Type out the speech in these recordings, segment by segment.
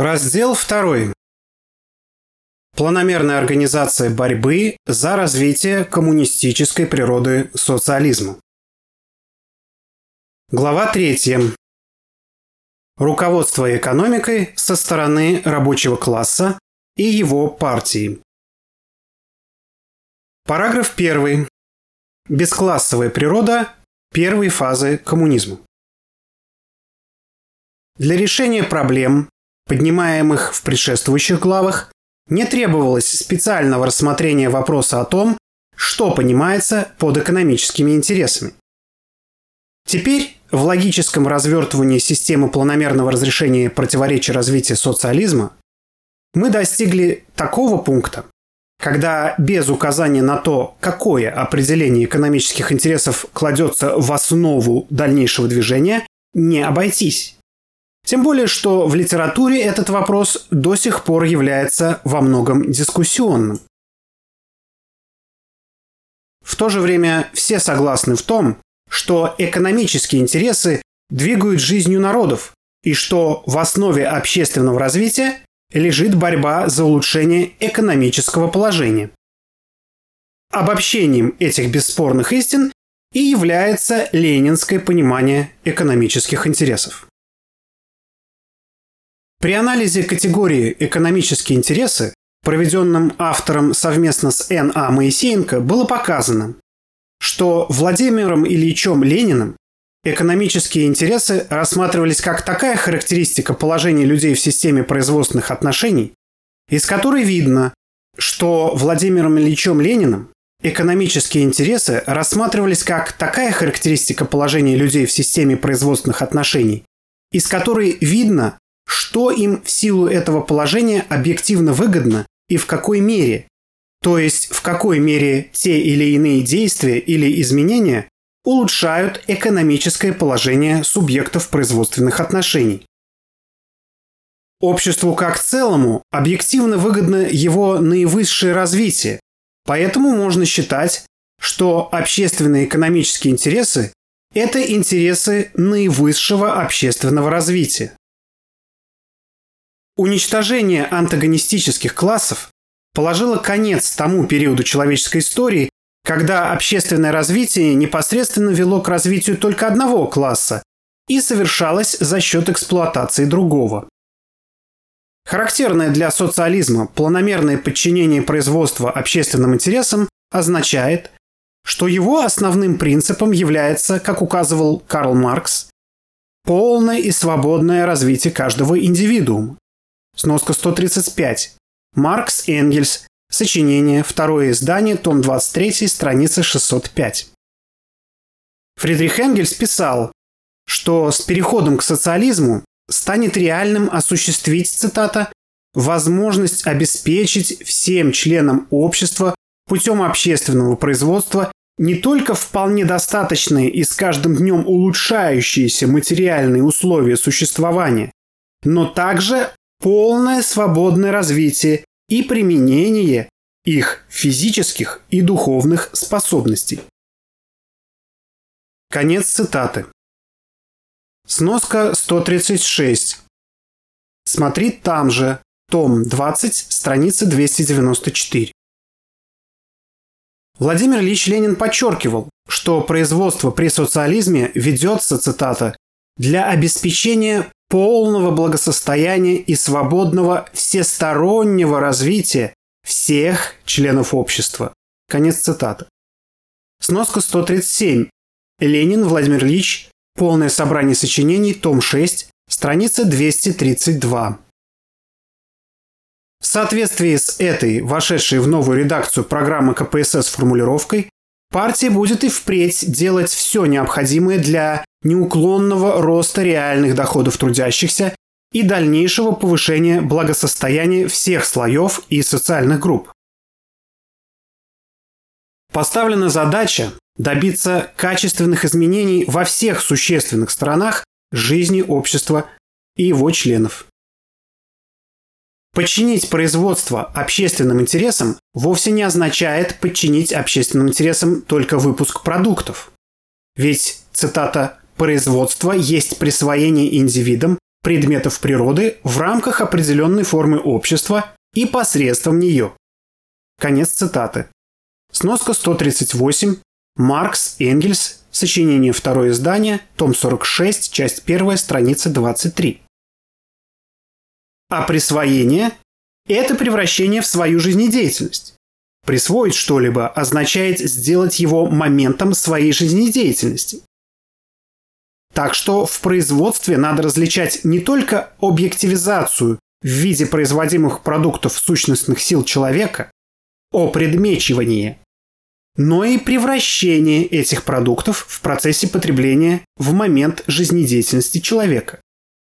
Раздел 2. Планомерная организация борьбы за развитие коммунистической природы социализма. Глава 3. Руководство экономикой со стороны рабочего класса и его партии. Параграф 1. Бесклассовая природа первой фазы коммунизма. Для решения проблем, поднимаемых в предшествующих главах, не требовалось специального рассмотрения вопроса о том, что понимается под экономическими интересами. Теперь в логическом развертывании системы планомерного разрешения противоречий развития социализма мы достигли такого пункта, когда без указания на то, какое определение экономических интересов кладется в основу дальнейшего движения, не обойтись. Тем более, что в литературе этот вопрос до сих пор является во многом дискуссионным. В то же время все согласны в том, что экономические интересы двигают жизнью народов и что в основе общественного развития лежит борьба за улучшение экономического положения. Обобщением этих бесспорных истин и является ленинское понимание экономических интересов. При анализе категории «экономические интересы», проведенном автором совместно с Н.А. Моисеенко, было показано, что Владимиром Ильичем Лениным экономические интересы рассматривались как такая характеристика положения людей в системе производственных отношений, из которой видно, что Владимиром Ильичем Лениным экономические интересы рассматривались как такая характеристика положения людей в системе производственных отношений, из которой видно, что им в силу этого положения объективно выгодно и в какой мере, то есть в какой мере те или иные действия или изменения улучшают экономическое положение субъектов производственных отношений. Обществу как целому объективно выгодно его наивысшее развитие, поэтому можно считать, что общественные экономические интересы – это интересы наивысшего общественного развития. Уничтожение антагонистических классов положило конец тому периоду человеческой истории, когда общественное развитие непосредственно вело к развитию только одного класса и совершалось за счет эксплуатации другого. Характерное для социализма планомерное подчинение производства общественным интересам означает, что его основным принципом является, как указывал Карл Маркс, полное и свободное развитие каждого индивидуума. Сноска 135. Маркс Энгельс. Сочинение. Второе издание. Том 23. Страница 605. Фридрих Энгельс писал, что с переходом к социализму станет реальным осуществить, цитата, возможность обеспечить всем членам общества путем общественного производства не только вполне достаточные и с каждым днем улучшающиеся материальные условия существования, но также полное свободное развитие и применение их физических и духовных способностей. Конец цитаты. Сноска 136. Смотри там же, том 20, страница 294. Владимир Ильич Ленин подчеркивал, что производство при социализме ведется, цитата, для обеспечения полного благосостояния и свободного всестороннего развития всех членов общества. Конец цитаты. Сноска 137. Ленин Владимир Ильич. Полное собрание сочинений. Том 6. Страница 232. В соответствии с этой, вошедшей в новую редакцию программы КПСС формулировкой, партия будет и впредь делать все необходимое для неуклонного роста реальных доходов трудящихся и дальнейшего повышения благосостояния всех слоев и социальных групп. Поставлена задача добиться качественных изменений во всех существенных сторонах жизни общества и его членов. Подчинить производство общественным интересам вовсе не означает подчинить общественным интересам только выпуск продуктов. Ведь, цитата, Производство есть присвоение индивидам предметов природы в рамках определенной формы общества и посредством нее. Конец цитаты. Сноска 138. Маркс, Энгельс, сочинение второе издание, том 46, часть 1, страница 23. А присвоение – это превращение в свою жизнедеятельность. Присвоить что-либо означает сделать его моментом своей жизнедеятельности. Так что в производстве надо различать не только объективизацию в виде производимых продуктов сущностных сил человека, о предмечивании, но и превращение этих продуктов в процессе потребления в момент жизнедеятельности человека.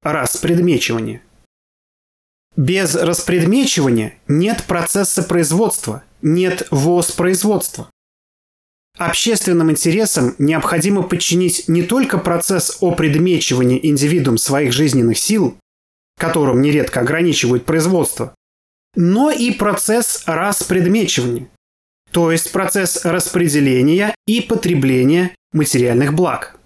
Распредмечивание. Без распредмечивания нет процесса производства, нет воспроизводства. Общественным интересам необходимо подчинить не только процесс опредмечивания индивидуум своих жизненных сил, которым нередко ограничивают производство, но и процесс распредмечивания, то есть процесс распределения и потребления материальных благ.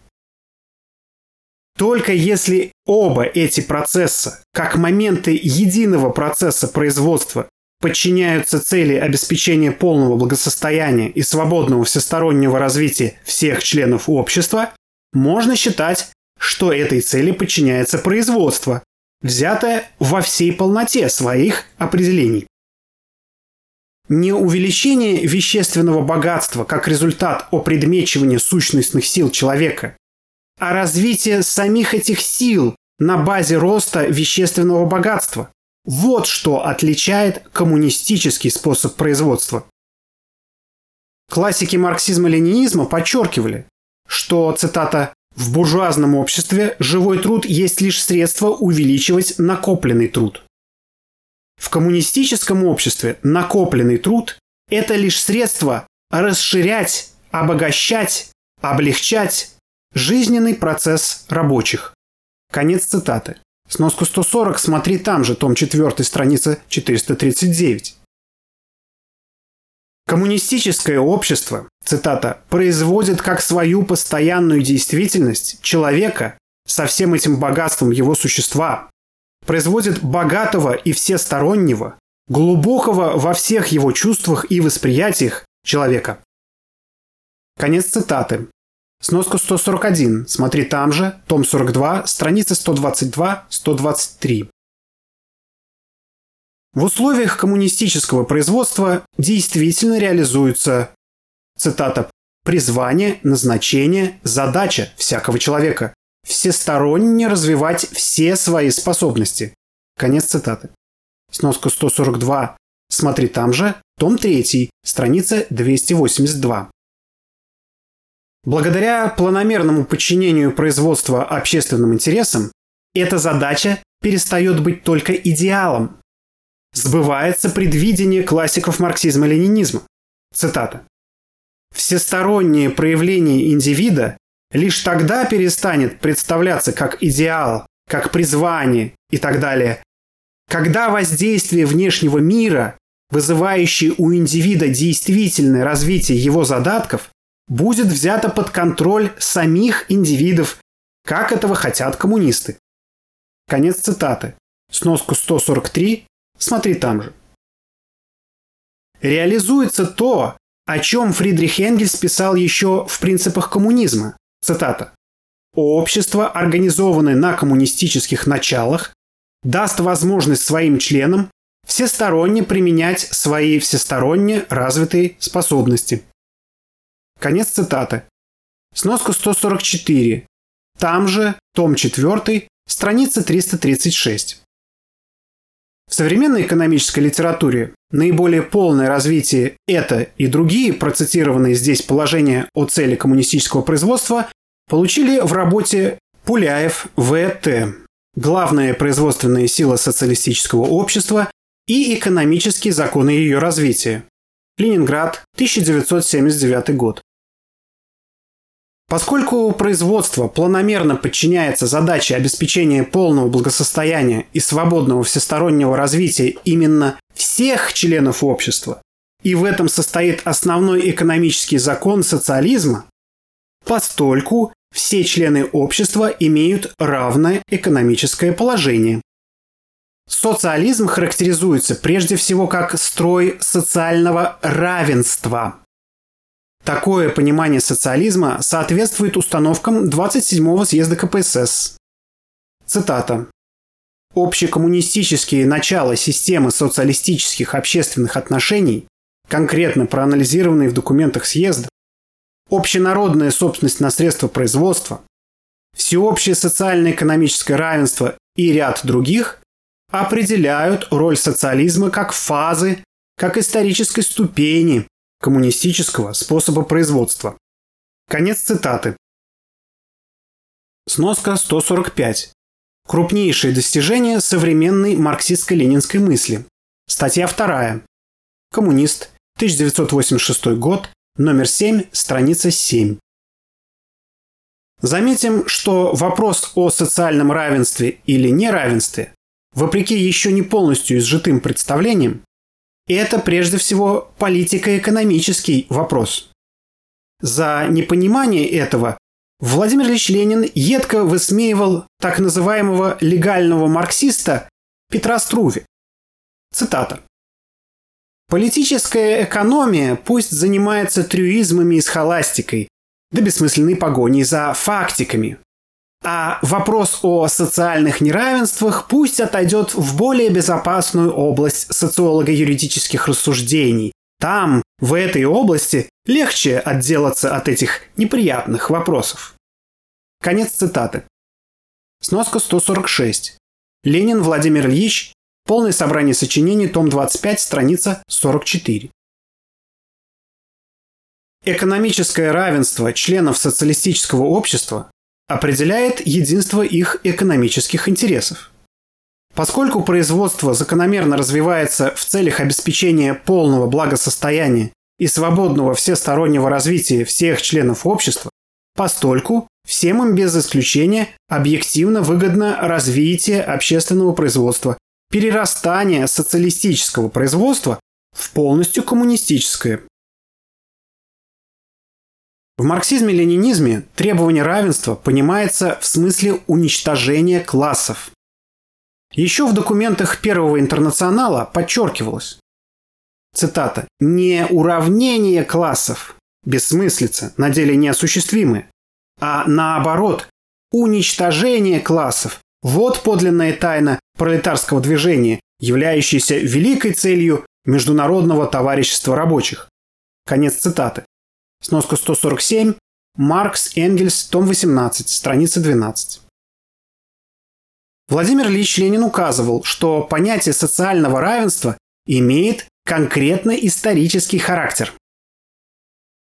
Только если оба эти процесса, как моменты единого процесса производства, подчиняются цели обеспечения полного благосостояния и свободного всестороннего развития всех членов общества, можно считать, что этой цели подчиняется производство, взятое во всей полноте своих определений. Не увеличение вещественного богатства как результат опредмечивания сущностных сил человека а развитие самих этих сил на базе роста вещественного богатства. Вот что отличает коммунистический способ производства. Классики марксизма-ленинизма подчеркивали, что, цитата, «в буржуазном обществе живой труд есть лишь средство увеличивать накопленный труд». В коммунистическом обществе накопленный труд – это лишь средство расширять, обогащать, облегчать Жизненный процесс рабочих. Конец цитаты. Сноску 140 смотри там же, том 4, страница 439. Коммунистическое общество, цитата, производит как свою постоянную действительность человека со всем этим богатством его существа, производит богатого и всестороннего, глубокого во всех его чувствах и восприятиях человека. Конец цитаты. Сноска 141. Смотри там же, том 42, страница 122-123. В условиях коммунистического производства действительно реализуется, цитата, «призвание, назначение, задача всякого человека – всесторонне развивать все свои способности». Конец цитаты. Сноска 142. Смотри там же, том 3, страница 282. Благодаря планомерному подчинению производства общественным интересам, эта задача перестает быть только идеалом. Сбывается предвидение классиков марксизма-ленинизма. Цитата. «Всестороннее проявление индивида лишь тогда перестанет представляться как идеал, как призвание и так далее, когда воздействие внешнего мира, вызывающее у индивида действительное развитие его задатков, будет взято под контроль самих индивидов, как этого хотят коммунисты. Конец цитаты. Сноску 143. Смотри там же. Реализуется то, о чем Фридрих Энгельс писал еще в «Принципах коммунизма». Цитата. «Общество, организованное на коммунистических началах, даст возможность своим членам всесторонне применять свои всесторонне развитые способности». Конец цитаты. Сноска 144. Там же, том 4, страница 336. В современной экономической литературе наиболее полное развитие это и другие процитированные здесь положения о цели коммунистического производства получили в работе Пуляев В.Т. «Главная производственная сила социалистического общества и экономические законы ее развития». Ленинград, 1979 год. Поскольку производство планомерно подчиняется задаче обеспечения полного благосостояния и свободного всестороннего развития именно всех членов общества, и в этом состоит основной экономический закон социализма, постольку все члены общества имеют равное экономическое положение. Социализм характеризуется прежде всего как строй социального равенства. Такое понимание социализма соответствует установкам 27-го съезда КПСС. Цитата. Общекоммунистические начала системы социалистических общественных отношений, конкретно проанализированные в документах съезда, общенародная собственность на средства производства, всеобщее социально-экономическое равенство и ряд других определяют роль социализма как фазы, как исторической ступени коммунистического способа производства. Конец цитаты. Сноска 145. Крупнейшие достижения современной марксистско-ленинской мысли. Статья 2. Коммунист. 1986 год. Номер 7. Страница 7. Заметим, что вопрос о социальном равенстве или неравенстве, вопреки еще не полностью изжитым представлениям, это прежде всего политико-экономический вопрос. За непонимание этого Владимир Ильич Ленин едко высмеивал так называемого легального марксиста Петра Струве. Цитата. «Политическая экономия пусть занимается трюизмами и схоластикой, да бессмысленной погоней за фактиками. А вопрос о социальных неравенствах пусть отойдет в более безопасную область социолого-юридических рассуждений. Там, в этой области, легче отделаться от этих неприятных вопросов. Конец цитаты. Сноска 146. Ленин Владимир Ильич. Полное собрание сочинений, том 25, страница 44. Экономическое равенство членов социалистического общества определяет единство их экономических интересов. Поскольку производство закономерно развивается в целях обеспечения полного благосостояния и свободного всестороннего развития всех членов общества, постольку всем им без исключения объективно выгодно развитие общественного производства, перерастание социалистического производства в полностью коммунистическое. В марксизме-ленинизме требование равенства понимается в смысле уничтожения классов. Еще в документах Первого интернационала подчеркивалось, цитата, «не уравнение классов, бессмыслица, на деле неосуществимое, а наоборот, уничтожение классов, вот подлинная тайна пролетарского движения, являющаяся великой целью Международного товарищества рабочих». Конец цитаты. Сноска 147. Маркс, Энгельс, том 18, страница 12. Владимир Ильич Ленин указывал, что понятие социального равенства имеет конкретно исторический характер.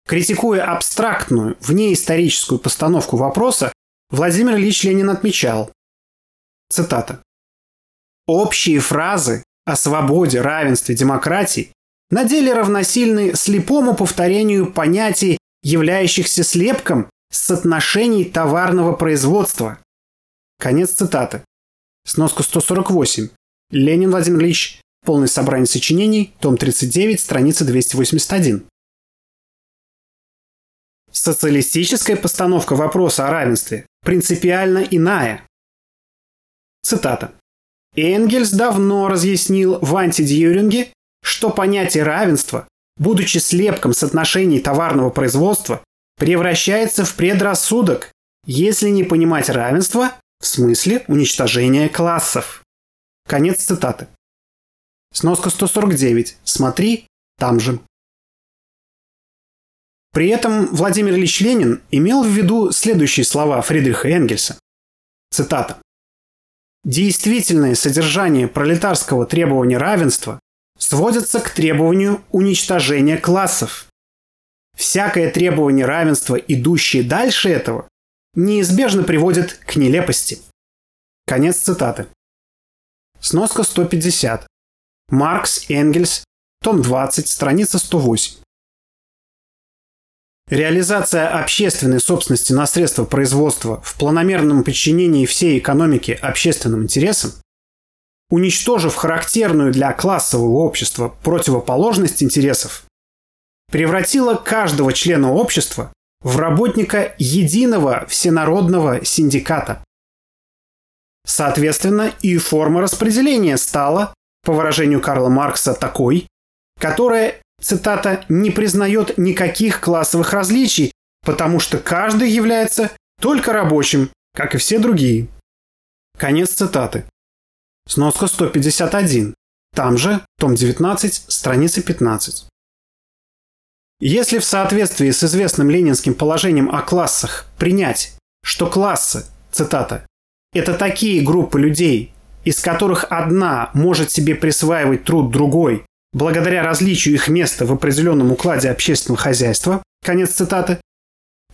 Критикуя абстрактную, внеисторическую постановку вопроса, Владимир Ильич Ленин отмечал, цитата, «Общие фразы о свободе, равенстве, демократии на деле равносильны слепому повторению понятий, являющихся слепком соотношений товарного производства. Конец цитаты. Сноска 148. Ленин Владимир Ильич. Полное собрание сочинений. Том 39. Страница 281. Социалистическая постановка вопроса о равенстве принципиально иная. Цитата. Энгельс давно разъяснил в антидьюринге что понятие равенства, будучи слепком соотношений товарного производства, превращается в предрассудок, если не понимать равенство в смысле уничтожения классов. Конец цитаты. Сноска 149. Смотри, там же. При этом Владимир Ильич Ленин имел в виду следующие слова Фридриха Энгельса. Цитата. «Действительное содержание пролетарского требования равенства сводятся к требованию уничтожения классов. Всякое требование равенства, идущее дальше этого, неизбежно приводит к нелепости. Конец цитаты. Сноска 150. Маркс, Энгельс, том 20, страница 108. Реализация общественной собственности на средства производства в планомерном подчинении всей экономики общественным интересам уничтожив характерную для классового общества противоположность интересов, превратила каждого члена общества в работника единого всенародного синдиката. Соответственно, и форма распределения стала, по выражению Карла Маркса, такой, которая, цитата, «не признает никаких классовых различий, потому что каждый является только рабочим, как и все другие». Конец цитаты. Сноска 151. Там же, том 19, страница 15. Если в соответствии с известным ленинским положением о классах принять, что классы, цитата, это такие группы людей, из которых одна может себе присваивать труд другой, благодаря различию их места в определенном укладе общественного хозяйства, конец цитаты,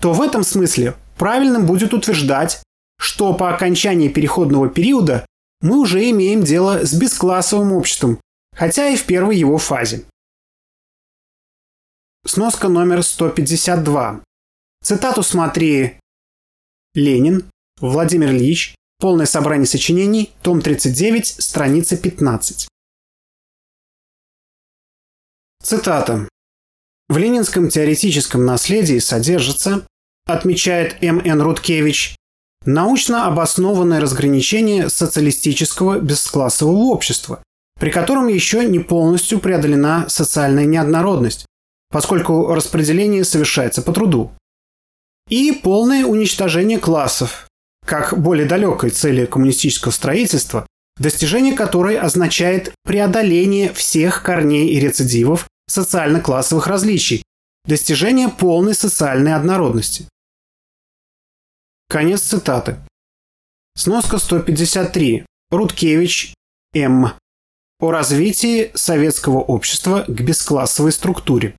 то в этом смысле правильным будет утверждать, что по окончании переходного периода мы уже имеем дело с бесклассовым обществом, хотя и в первой его фазе. Сноска номер 152. Цитату смотри Ленин, Владимир Ильич, полное собрание сочинений, том 39, страница 15. Цитата. В ленинском теоретическом наследии содержится, отмечает М.Н. Рудкевич, научно обоснованное разграничение социалистического бесклассового общества, при котором еще не полностью преодолена социальная неоднородность, поскольку распределение совершается по труду. И полное уничтожение классов, как более далекой цели коммунистического строительства, достижение которой означает преодоление всех корней и рецидивов социально-классовых различий, достижение полной социальной однородности. Конец цитаты. Сноска 153. Рудкевич, М. О развитии советского общества к бесклассовой структуре.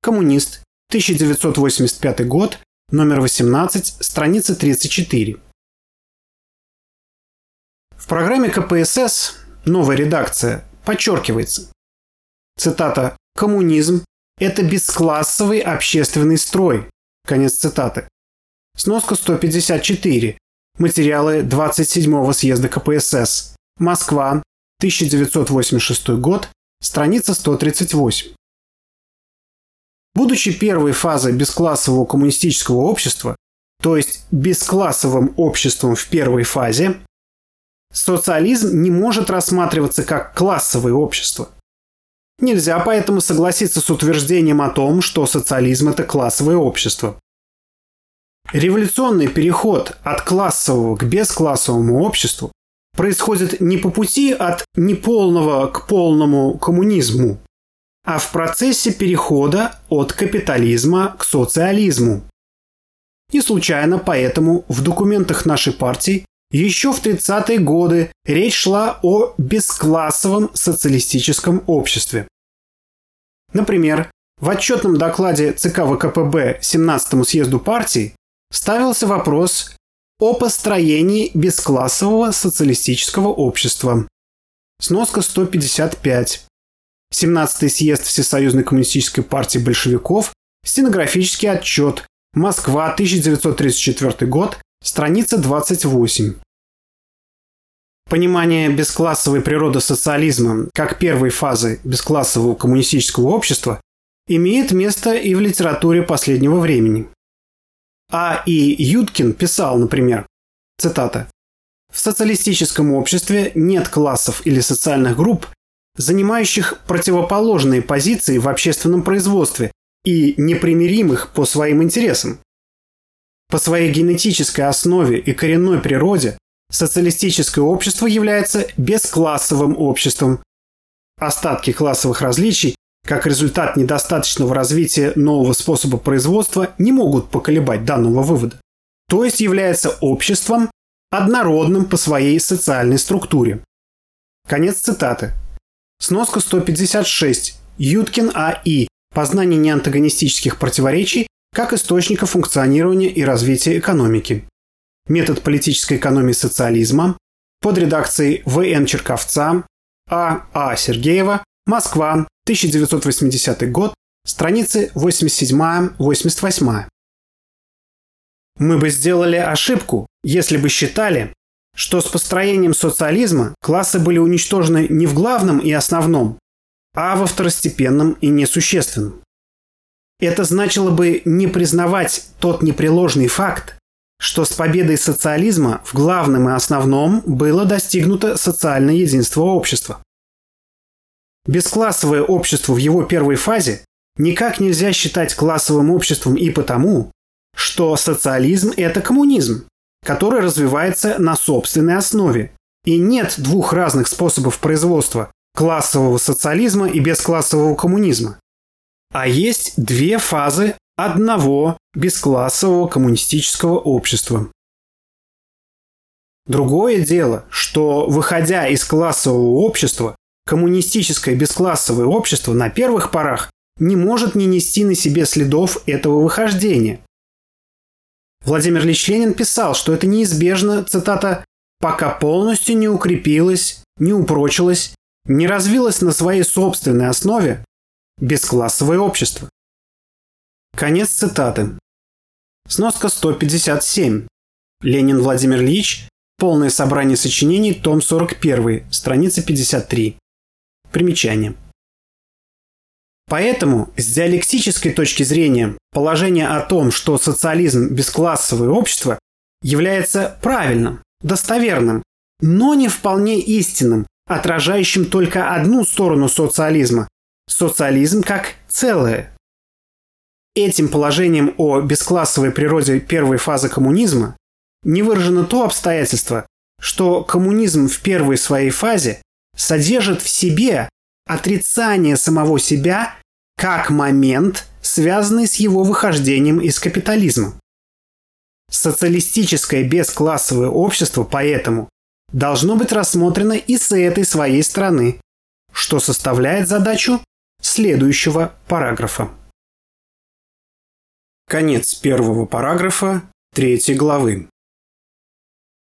Коммунист. 1985 год. Номер 18. Страница 34. В программе КПСС новая редакция подчеркивается. Цитата «Коммунизм – это бесклассовый общественный строй». Конец цитаты. Сноска 154. Материалы 27-го съезда КПСС. Москва, 1986 год, страница 138. Будучи первой фазой бесклассового коммунистического общества, то есть бесклассовым обществом в первой фазе, социализм не может рассматриваться как классовое общество. Нельзя поэтому согласиться с утверждением о том, что социализм – это классовое общество. Революционный переход от классового к бесклассовому обществу происходит не по пути от неполного к полному коммунизму, а в процессе перехода от капитализма к социализму. Не случайно поэтому в документах нашей партии еще в 30-е годы речь шла о бесклассовом социалистическом обществе. Например, в отчетном докладе ЦК ВКПБ 17-му съезду партии ставился вопрос о построении бесклассового социалистического общества. Сноска 155. 17-й съезд Всесоюзной коммунистической партии большевиков, стенографический отчет, Москва, 1934 год, страница 28. Понимание бесклассовой природы социализма как первой фазы бесклассового коммунистического общества имеет место и в литературе последнего времени. А. И. Юткин писал, например, цитата, «В социалистическом обществе нет классов или социальных групп, занимающих противоположные позиции в общественном производстве и непримиримых по своим интересам. По своей генетической основе и коренной природе социалистическое общество является бесклассовым обществом. Остатки классовых различий, как результат недостаточного развития нового способа производства, не могут поколебать данного вывода. То есть является обществом, однородным по своей социальной структуре. Конец цитаты. Сноска 156. Юткин А.И. Познание неантагонистических противоречий как источника функционирования и развития экономики. Метод политической экономии социализма под редакцией В.Н. Черковца, А. А. Сергеева, Москва, 1980 год, страницы 87-88. Мы бы сделали ошибку, если бы считали, что с построением социализма классы были уничтожены не в главном и основном, а во второстепенном и несущественном. Это значило бы не признавать тот непреложный факт, что с победой социализма в главном и основном было достигнуто социальное единство общества. Бесклассовое общество в его первой фазе никак нельзя считать классовым обществом и потому, что социализм – это коммунизм, который развивается на собственной основе. И нет двух разных способов производства – классового социализма и бесклассового коммунизма. А есть две фазы одного бесклассового коммунистического общества. Другое дело, что, выходя из классового общества, коммунистическое бесклассовое общество на первых порах не может не нести на себе следов этого выхождения. Владимир Ильич Ленин писал, что это неизбежно, цитата, «пока полностью не укрепилось, не упрочилось, не развилось на своей собственной основе бесклассовое общество». Конец цитаты. Сноска 157. Ленин Владимир Ильич. Полное собрание сочинений. Том 41. Страница 53. Примечание. Поэтому, с диалектической точки зрения, положение о том, что социализм – бесклассовое общество, является правильным, достоверным, но не вполне истинным, отражающим только одну сторону социализма – социализм как целое, Этим положением о бесклассовой природе первой фазы коммунизма не выражено то обстоятельство, что коммунизм в первой своей фазе содержит в себе отрицание самого себя как момент, связанный с его выхождением из капитализма. Социалистическое бесклассовое общество поэтому должно быть рассмотрено и с этой своей стороны, что составляет задачу следующего параграфа. Конец первого параграфа третьей главы.